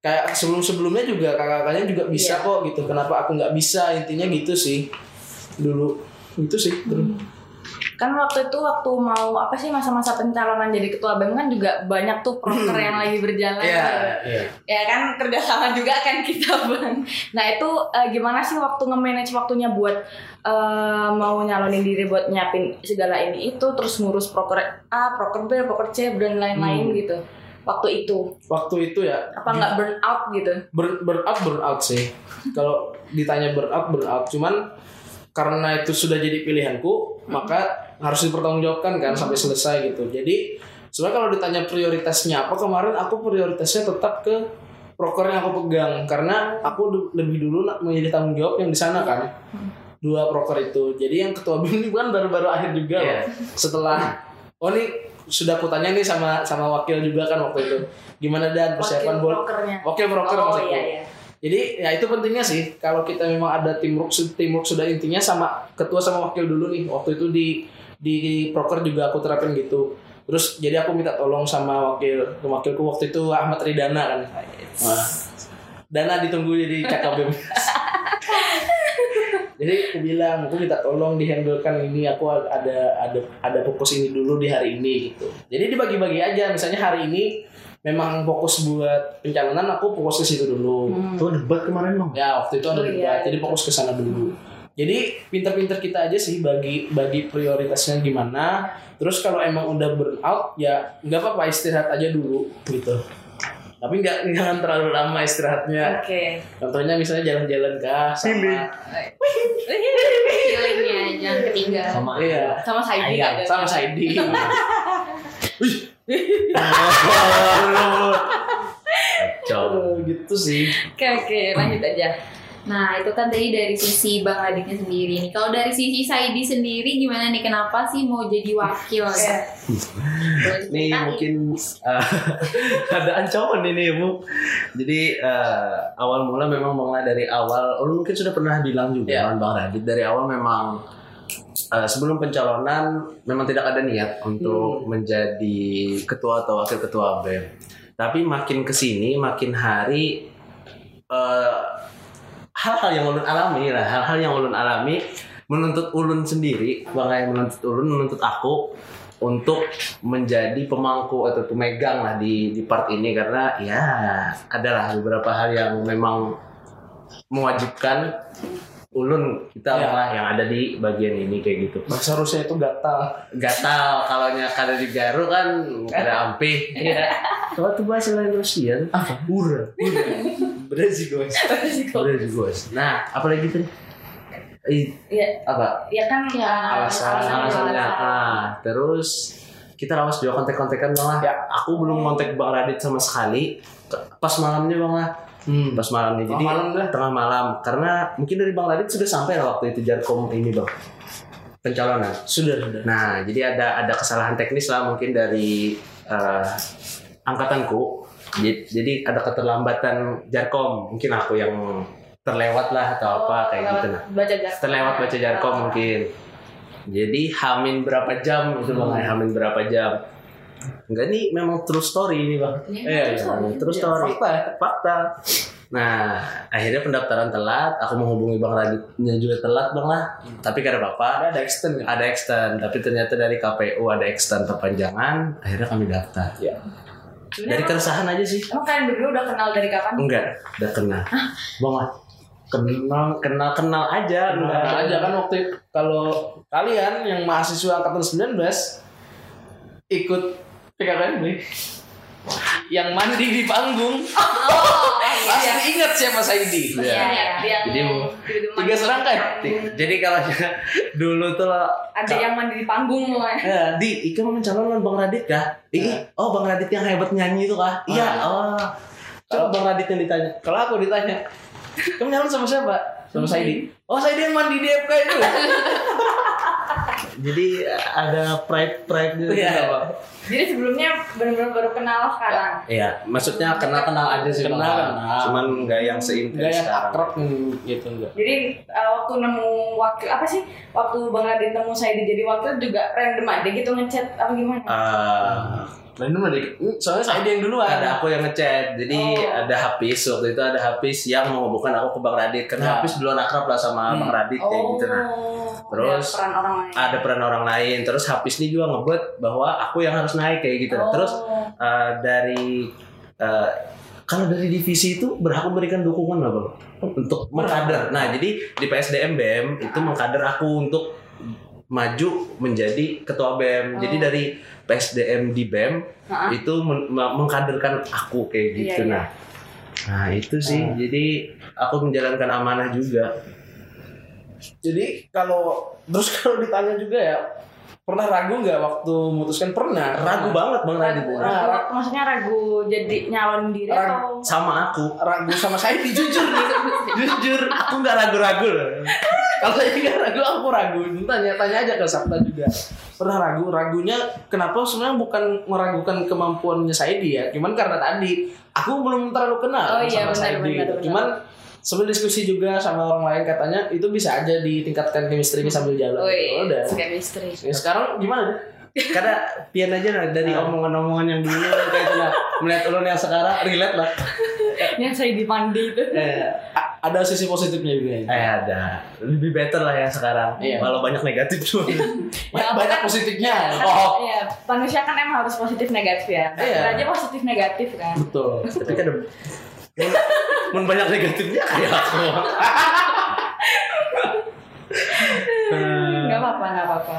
Speaker 3: kayak sebelum sebelumnya juga kakak-kakaknya juga bisa
Speaker 1: Iya.
Speaker 3: kok gitu. Kenapa aku nggak bisa? Intinya gitu sih. Dulu. Itu sih. Dulu.
Speaker 1: Kan waktu itu waktu mau apa sih masa-masa pencalonan jadi ketua BEM kan juga banyak tuh proker yang lagi berjalan.
Speaker 3: Iya,
Speaker 1: tuh.
Speaker 3: iya.
Speaker 1: Ya kan kerjasama juga kan kita bang. Nah itu eh, gimana sih waktu nge-manage waktunya buat eh, mau nyalonin diri buat nyiapin segala ini itu terus ngurus proker A, proker B, proker C dan lain-lain
Speaker 3: Hmm.
Speaker 1: gitu. Waktu itu
Speaker 3: Waktu itu ya
Speaker 1: apa nggak burn out gitu?
Speaker 3: burn, burn out burn out sih. Kalau ditanya burn out burn out, cuman karena itu sudah jadi pilihanku, maka harus dipertanggungjawabkan kan sampai selesai gitu. Jadi sebenarnya kalau ditanya prioritasnya apa kemarin aku prioritasnya tetap ke proker yang aku pegang karena aku lebih dulu nak menjadi tanggung jawab yang di sana kan. Dua proker itu. Jadi yang ketua BEM ini kan baru-baru akhir juga loh.
Speaker 4: Iya.
Speaker 3: Setelah oh nih sudah aku tanya nih sama sama wakil juga kan waktu itu. Gimana dan persiapan buat
Speaker 1: prokernya.
Speaker 3: Wakil broker
Speaker 1: Oh
Speaker 3: maksudku.
Speaker 1: iya iya.
Speaker 3: Jadi ya itu pentingnya sih kalau kita memang ada teamwork teamwork sudah intinya sama ketua sama wakil dulu nih. Waktu itu di di broker juga aku terapin gitu. Terus jadi aku minta tolong sama wakil wakilku waktu itu Ahmad Ridana kan. Wah. Dana ditunggu jadi cakap jadi aku bilang aku minta tolong dihandlekan ini aku ada ada ada fokus ini dulu di hari ini gitu jadi dibagi-bagi aja misalnya hari ini memang fokus buat pencalonan aku fokus ke situ dulu
Speaker 1: Hmm.
Speaker 4: Tuh debat kemarin bang.
Speaker 3: ya waktu itu ada
Speaker 1: Oh,
Speaker 3: debat
Speaker 1: iya.
Speaker 3: jadi fokus ke sana dulu jadi pinter-pinter kita aja sih bagi bagi prioritasnya gimana terus kalau emang udah burn out ya nggak apa-apa istirahat aja dulu gitu tapi nggak jangan terlalu lama istirahatnya
Speaker 1: Oke.
Speaker 3: contohnya misalnya jalan-jalan kah sama
Speaker 2: Feelingnya jangan ketinggalan.
Speaker 4: Sama
Speaker 3: iya
Speaker 1: Sama Saidi ada.
Speaker 3: sama Saidi
Speaker 4: Kacau.
Speaker 3: Oh, gitu sih
Speaker 1: Oke oke lanjut aja.
Speaker 2: Nah, itu kan tadi dari sisi Bang Adiknya sendiri nih. Kalau dari sisi Saidi sendiri gimana nih? Kenapa sih mau jadi wakil?
Speaker 1: Iya.
Speaker 2: Boleh
Speaker 4: Nih mungkin eh, ada ancaman ini bu. Jadi eh, awal mula memang mulai dari awal. Lu mungkin sudah pernah bilang juga
Speaker 3: Iya.
Speaker 4: kan Bang Radit dari awal memang eh, sebelum pencalonan memang tidak ada niat untuk menjadi ketua atau wakil ketua BEM. Tapi makin ke sini makin hari eh, hal-hal yang ulun alami lah, hal-hal yang ulun alami menuntut ulun sendiri, bang menuntut ulun, menuntut aku untuk menjadi pemangku atau pemegang lah di di part ini. Karena ya adalah beberapa hal yang memang mewajibkan ulun kita
Speaker 3: Ya.
Speaker 4: lah yang ada di bagian ini kayak gitu.
Speaker 3: bahasa Rusia itu gatal
Speaker 4: Gatal kalau kalau di Garu kan ada ampe. Iya. Kalau tuh bahasa lain Rusia tuh apa? Ura.
Speaker 3: Brazil guys
Speaker 4: Udah juga. Nah, apalagi tuh?
Speaker 1: Iya.
Speaker 4: apa?
Speaker 1: Ya kan
Speaker 2: Ya,
Speaker 3: Alasan-
Speaker 4: alasannya
Speaker 1: alasan.
Speaker 4: ah terus kita lawas juga kontek-kontekan bang lah
Speaker 3: Ya.
Speaker 4: aku belum kontak bang Radit sama sekali pas malamnya bang lah
Speaker 3: hmm.
Speaker 4: pas malamnya jadi
Speaker 3: malam dah.
Speaker 4: tengah malam. Karena mungkin dari bang Radit sudah sampai lah waktu itu jarkom ini bang. Pencalonan.
Speaker 3: Sudah sudah.
Speaker 4: Nah jadi ada ada kesalahan teknis lah mungkin dari eh, angkatanku. Jadi, jadi ada keterlambatan jarkom. Mungkin aku yang terlewat lah atau apa kayak gitu. nah
Speaker 1: Baca jarkom.
Speaker 4: terlewat baca jarkom mungkin. Jadi hamin berapa jam itu bang.
Speaker 3: Hmm.
Speaker 4: hamin berapa jam Enggak nih memang true story ini bang.
Speaker 3: Iya, iya.
Speaker 4: True story.
Speaker 3: Fakta.
Speaker 4: Fakta. Nah, akhirnya pendaftaran telat. Aku menghubungi Bang Raditnya juga telat bang lah. Tapi karena bapak
Speaker 3: Ada extend kan?
Speaker 4: ada extend, tapi ternyata dari KPU ada extend perpanjangan. Akhirnya kami daftar.
Speaker 3: Iya.
Speaker 4: Dari keresahan aja sih.
Speaker 1: Emang kalian berdua udah kenal dari kapan?
Speaker 4: Enggak, udah kenal. Bang lah. Kenal, kenal, kenal aja.
Speaker 3: Nah,
Speaker 4: enggak
Speaker 3: aja kan waktu itu, kalau kalian yang mahasiswa angkatan 19 ikut PKKMB yang mandi di panggung
Speaker 1: Oh,
Speaker 3: pasti ingat siapa Saidi
Speaker 4: Iya.
Speaker 1: Iya, yang
Speaker 4: Jadi,
Speaker 3: tiga serangkai
Speaker 4: Jadi kalau dulu tuh lo
Speaker 1: ada yang mandi di panggung loh. ya.
Speaker 4: Eh, di Ika mau mencalonkan Bang Radit kah? Ih, oh Bang Radit yang hebat nyanyi itu kah? Iya, oh. Coba Bang Radit yang ditanya.
Speaker 3: kalau aku ditanya kamu nyalon sama siapa sama Saidi oh Saidi yang mandi di FK itu
Speaker 4: Jadi ada pride pride gitu.
Speaker 3: Iya.
Speaker 4: Bang.
Speaker 1: Jadi sebelumnya benar-benar baru kenal sekarang.
Speaker 4: Iya, maksudnya kenal-kenal aja sih.
Speaker 3: Kenal, kenal.
Speaker 4: Cuman nggak yang
Speaker 3: nggak
Speaker 4: seintens
Speaker 3: yang
Speaker 4: sekarang.
Speaker 3: akrab hmm, gitu enggak
Speaker 1: Jadi uh, waktu nemu wakil apa sih? Waktu Bang Radit nemu saya jadi wakil juga random aja gitu ngechat apa gimana?
Speaker 4: Eh,
Speaker 3: Random aja. Soalnya Saidi yang duluan.
Speaker 4: ada aku yang ngechat jadi
Speaker 1: Oh.
Speaker 4: ada Hafiz waktu itu ada Hafiz yang menghubungkan aku ke Bang Radit karena
Speaker 3: Nah.
Speaker 4: Hafiz duluan akrab lah sama
Speaker 3: Hmm.
Speaker 4: Bang Radit kayak gitu nah Terus,
Speaker 1: ada peran orang lain.
Speaker 4: ada peran orang lain terus Hafiz ini juga ngebet bahwa aku yang harus naik kayak gitu
Speaker 1: Oh.
Speaker 4: terus uh, dari uh, kalau dari divisi itu berhak memberikan dukungan apa untuk mengkader nah jadi di PSDM BEM itu mengkader aku untuk maju menjadi ketua BEM jadi
Speaker 1: Oh.
Speaker 4: dari PSDM di BEM
Speaker 1: Ha-ha.
Speaker 4: itu men- me- mengkaderkan aku kayak gitu
Speaker 1: Iya, iya.
Speaker 4: nah. Nah itu sih.
Speaker 3: Ah.
Speaker 4: jadi aku menjalankan amanah juga.
Speaker 3: Jadi kalau terus kalau ditanya juga ya pernah ragu nggak waktu memutuskan? Pernah.
Speaker 4: Ragu banget bang Radit
Speaker 1: ragu,
Speaker 3: Nah,
Speaker 1: ragu,
Speaker 3: ra-
Speaker 1: maksudnya ragu jadi nyalon diri
Speaker 3: Ragu.
Speaker 1: atau?
Speaker 4: Sama aku.
Speaker 3: ragu sama Saidi jujur.
Speaker 4: Jujur. Aku nggak ragu-ragu loh
Speaker 3: kalau saya nggak ragu aku ragu. Tanya tanya aja ke Sabta juga. Pernah ragu? Ragunya kenapa sebenarnya bukan meragukan kemampuannya Saidi ya? Cuman karena tadi aku belum terlalu kenal
Speaker 1: Oh iya,
Speaker 3: sama
Speaker 1: benar,
Speaker 3: Saidi.
Speaker 1: benar, benar.
Speaker 3: cuman sambil diskusi juga sama orang lain katanya itu bisa aja ditingkatkan chemistry-nya sambil jalan.
Speaker 1: Wih,
Speaker 3: udah.
Speaker 1: chemistry.
Speaker 3: ya, sekarang gimana? Deh
Speaker 4: karena pian aja lah dari
Speaker 3: Ah.
Speaker 4: omongan-omongan yang dulu kayak itu lah melihat ulun yang sekarang relate lah.
Speaker 1: Yang saya dipandi itu.
Speaker 4: eh,
Speaker 3: ada sisi positifnya juga ya
Speaker 4: eh ada lebih better lah yang sekarang
Speaker 3: Iya.
Speaker 4: walau banyak negatif cuma
Speaker 3: Banyak, banyak positifnya
Speaker 4: Oh.
Speaker 1: Iya, manusia kan emang harus positif negatif ya.
Speaker 3: Iya.
Speaker 1: Iya. aja positif negatif kan.
Speaker 3: betul
Speaker 4: tapi kan mun, banyak negatifnya kayak aku
Speaker 1: Nggak apa-apa, nggak apa-apa.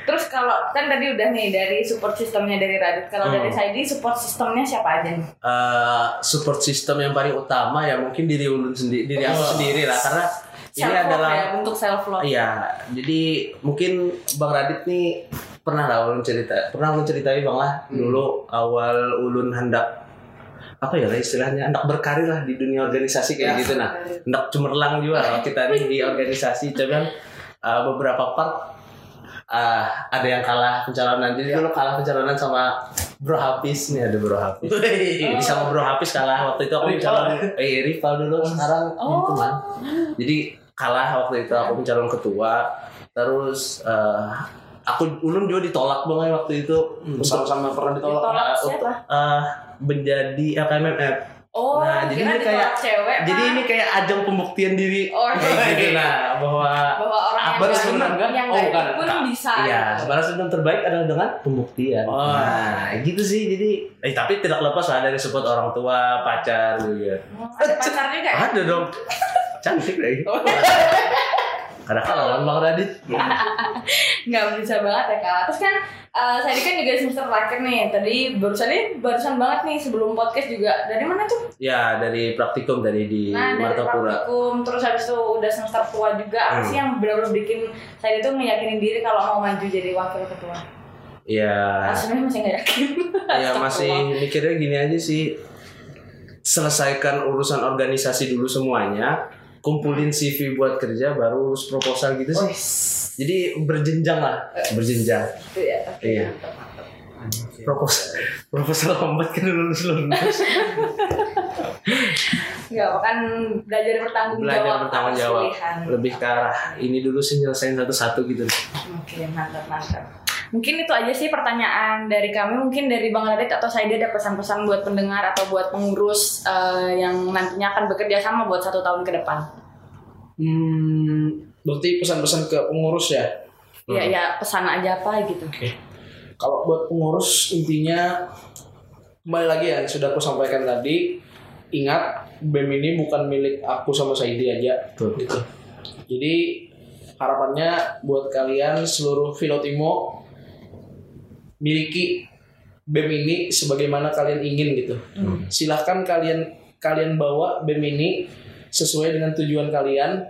Speaker 1: Terus kalau kan tadi udah nih dari support sistemnya dari Radit. Kalau
Speaker 4: Hmm.
Speaker 1: dari Saidi support sistemnya siapa aja nih?
Speaker 4: Eh, support system yang paling utama ya mungkin diri ulun sendiri diri aku
Speaker 3: Oh.
Speaker 4: sendiri lah karena ini
Speaker 1: Self love
Speaker 4: adalah
Speaker 1: ya, untuk self love.
Speaker 4: Iya, jadi mungkin Bang Radit nih pernah lah ulun cerita, pernah ulun ceritain bang lah
Speaker 3: Hmm.
Speaker 4: dulu awal ulun hendak apa ya lah istilahnya hendak berkarir lah di dunia organisasi kayak
Speaker 3: Ya.
Speaker 4: gitu nah hendak cemerlang juga lah kita nih di organisasi cuman uh, beberapa part uh, ada yang kalah pencalonan. Jadi dulu kalah pencalonan sama Bro Hafiz nih ada Bro Hafiz. Jadi sama Bro Hafiz kalah waktu itu aku
Speaker 3: Rival.
Speaker 4: mencalon eh rival dulu. Sekarang
Speaker 1: Oh.
Speaker 4: itu man jadi kalah waktu itu aku mencalon ketua. Terus eh, aku ulun juga ditolak banget waktu itu.
Speaker 3: Hmm, sama-sama pernah ditolak.
Speaker 1: Ditolak
Speaker 4: eh,
Speaker 1: siapa?
Speaker 4: eh, menjadi LKMF
Speaker 1: Oh,
Speaker 4: Nah, jadi ini kayak-
Speaker 1: cewek.
Speaker 4: jadi ini kayak ajang pembuktian diri
Speaker 1: Oh,
Speaker 4: kayak gitu nah bahwa
Speaker 1: bahwa orang yang
Speaker 3: Balas dendam kan?
Speaker 1: yang
Speaker 3: Oh, bukan.
Speaker 1: pun
Speaker 3: Enggak.
Speaker 1: bisa.
Speaker 4: Iya,
Speaker 1: gitu.
Speaker 4: balas dendam terbaik adalah dengan pembuktian.
Speaker 3: Oh.
Speaker 4: Nah, gitu sih. Jadi, eh tapi tidak lepas lah dari support orang tua, pacar juga.
Speaker 1: Oh, Ada pacar juga ya?
Speaker 4: Ada dong. Cantik lagi. Karena kan lawan Bang Radit.
Speaker 1: nggak bisa banget ya kak terus kan eh, saya kan juga semester terakhir nih tadi barusan ini barusan banget nih sebelum podcast juga dari mana tuh
Speaker 4: Ya, dari praktikum tadi di
Speaker 1: nah dari
Speaker 4: Martapura.
Speaker 1: praktikum terus habis itu udah semester tua juga apa
Speaker 4: Hmm.
Speaker 1: sih yang benar-benar bikin saya itu meyakinin diri kalau mau maju jadi wakil ketua
Speaker 4: Ya,
Speaker 1: aslinya masih nggak yakin
Speaker 4: ya masih mikirnya gini aja sih. Selesaikan urusan organisasi dulu semuanya, kumpulin CV buat kerja baru proposal gitu sih.
Speaker 1: Wih,
Speaker 4: Jadi berjenjang lah, berjenjang.
Speaker 1: itu ya
Speaker 4: Iya.
Speaker 1: mantap.
Speaker 4: Proposal proposal lambat kan lulus lulus.
Speaker 1: nggak kan belajar bertanggung
Speaker 4: Belajar
Speaker 1: jawab
Speaker 4: bertanggung
Speaker 1: atas
Speaker 4: jawab. Lebih ke arah ini dulu sih nyelesain satu-satu gitu.
Speaker 1: oke mantap mantap mungkin itu aja sih pertanyaan dari kami. Mungkin dari Bang Radit atau saya ada pesan-pesan buat pendengar atau buat pengurus eh, yang nantinya akan bekerja sama buat satu tahun ke depan.
Speaker 3: Hmm, berarti pesan-pesan ke pengurus ya.
Speaker 1: Ya ya pesan aja apa gitu.
Speaker 3: Kalau buat pengurus intinya kembali lagi ya sudah aku sampaikan tadi, ingat BEM ini bukan milik aku sama Saidi aja.
Speaker 4: Betul.
Speaker 3: Gitu. Jadi harapannya buat kalian seluruh Filotimo miliki BEM ini sebagaimana kalian ingin gitu. Silahkan kalian kalian bawa BEM ini sesuai dengan tujuan kalian.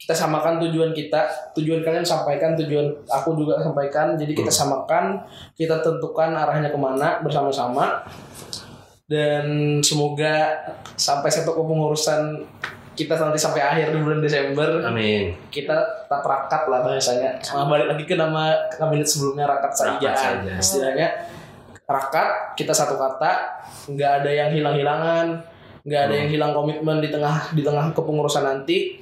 Speaker 3: Kita samakan tujuan kita, tujuan kalian sampaikan, tujuan aku juga sampaikan. Jadi kita samakan, kita tentukan arahnya ke mana bersama-sama. Dan semoga sampai satu kepengurusan kita nanti sampai akhir di bulan Desember
Speaker 4: Amin.
Speaker 3: kita tetap rakat lah bahasanya. Sama balik lagi ke nama kabinet sebelumnya rakat saja. Istilahnya rakat kita satu kata, nggak ada yang hilang-hilangan, nggak ada yang hilang komitmen di tengah di tengah kepengurusan nanti.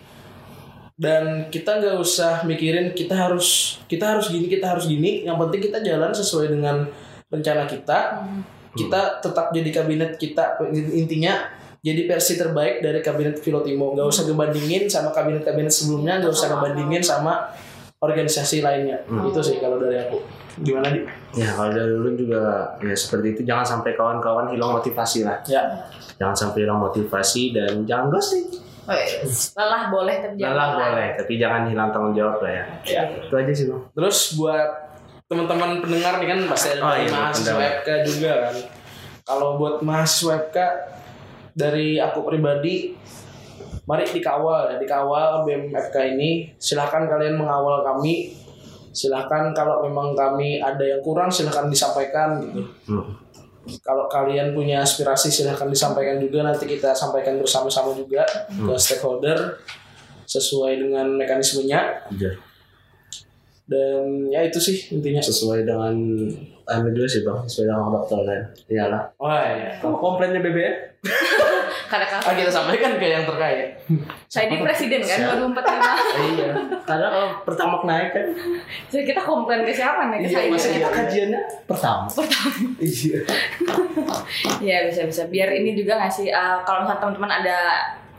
Speaker 3: Dan kita nggak usah mikirin kita harus kita harus gini kita harus gini. Yang penting kita jalan sesuai dengan rencana kita. Kita tetap jadi kabinet kita intinya jadi versi terbaik dari kabinet Filotimo nggak usah ngebandingin sama kabinet-kabinet sebelumnya nggak usah ngebandingin sama organisasi lainnya itu sih kalau dari aku gimana di
Speaker 4: Ya kalau dari dulu juga ya seperti itu jangan sampai kawan-kawan hilang motivasi lah.
Speaker 3: ya
Speaker 4: Jangan sampai hilang motivasi dan jangan ghosting.
Speaker 1: Lelah boleh tapi jangan
Speaker 4: Lelah boleh, tapi jangan hilang tanggung jawab lah ya.
Speaker 3: ya
Speaker 4: Itu aja sih bang.
Speaker 3: terus buat teman-teman pendengar nih kan pasti ada
Speaker 4: Oh, iya,
Speaker 3: mahasiswa. FK juga kan kalau buat mahasiswa FK dari aku pribadi mari dikawal ya dikawal BEM FK ini silahkan kalian mengawal kami silahkan kalau memang kami ada yang kurang silahkan disampaikan gitu
Speaker 4: Hmm.
Speaker 3: kalau kalian punya aspirasi silahkan disampaikan juga nanti kita sampaikan bersama-sama juga ke stakeholder sesuai dengan mekanismenya
Speaker 4: Iya.
Speaker 3: dan ya itu sih intinya
Speaker 4: Sesuai dengan anu juga sih bang, sesuai dengan dokter kan. Iyalah.
Speaker 3: wah ya
Speaker 4: Kalau komplainnya BBM?
Speaker 1: Karena kan
Speaker 3: ah, kita sampaikan ke yang terkait
Speaker 1: saya di presiden kan 2045.
Speaker 4: iya. Karena kalau pertama naik kan,
Speaker 1: Jadi kita komplain ke siapa nih? Ke
Speaker 3: Iya, masa
Speaker 4: kita kajiannya pertama.
Speaker 3: iya
Speaker 1: Iya bisa bisa. Biar ini juga ngasih uh, kalau misalnya teman-teman ada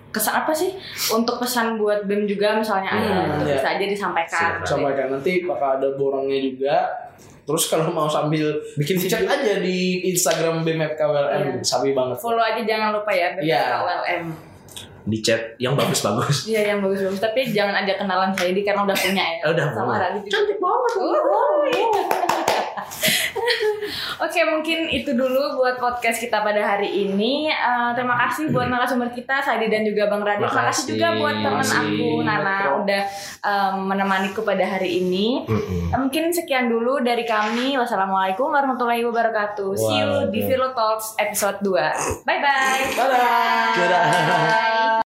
Speaker 1: kesan apa sih untuk pesan buat BEM juga misalnya ada
Speaker 4: Hmm,
Speaker 1: gitu,
Speaker 3: iya.
Speaker 1: bisa aja disampaikan.
Speaker 3: Sampaikan nanti bakal ada borongnya juga terus kalau mau sambil
Speaker 4: Bikin
Speaker 3: cek
Speaker 4: video.
Speaker 3: aja di Instagram BMFKWLM
Speaker 1: Iya.
Speaker 3: sabi banget
Speaker 1: Follow aja jangan lupa ya
Speaker 3: Iya.
Speaker 1: KULM.
Speaker 4: Di chat yang bagus-bagus.
Speaker 1: Iya yang bagus-bagus. Tapi jangan ada kenalan saya di karena udah punya ya.
Speaker 4: Eh, udah
Speaker 1: Sama
Speaker 4: punya.
Speaker 1: Radit. Cantik banget. Oke mungkin itu dulu buat podcast kita pada hari ini. Eh, terima kasih buat narasumber kita Sadi dan juga Bang Radit. Terima kasih juga buat teman aku Nana udah em, menemaniku pada hari ini.
Speaker 4: Mm-mm.
Speaker 1: Eh, Mungkin sekian dulu dari kami. Wassalamualaikum warahmatullahi wabarakatuh. See you di. Philo Talks episode 2. Bye bye.
Speaker 4: Dadah.
Speaker 1: Bye.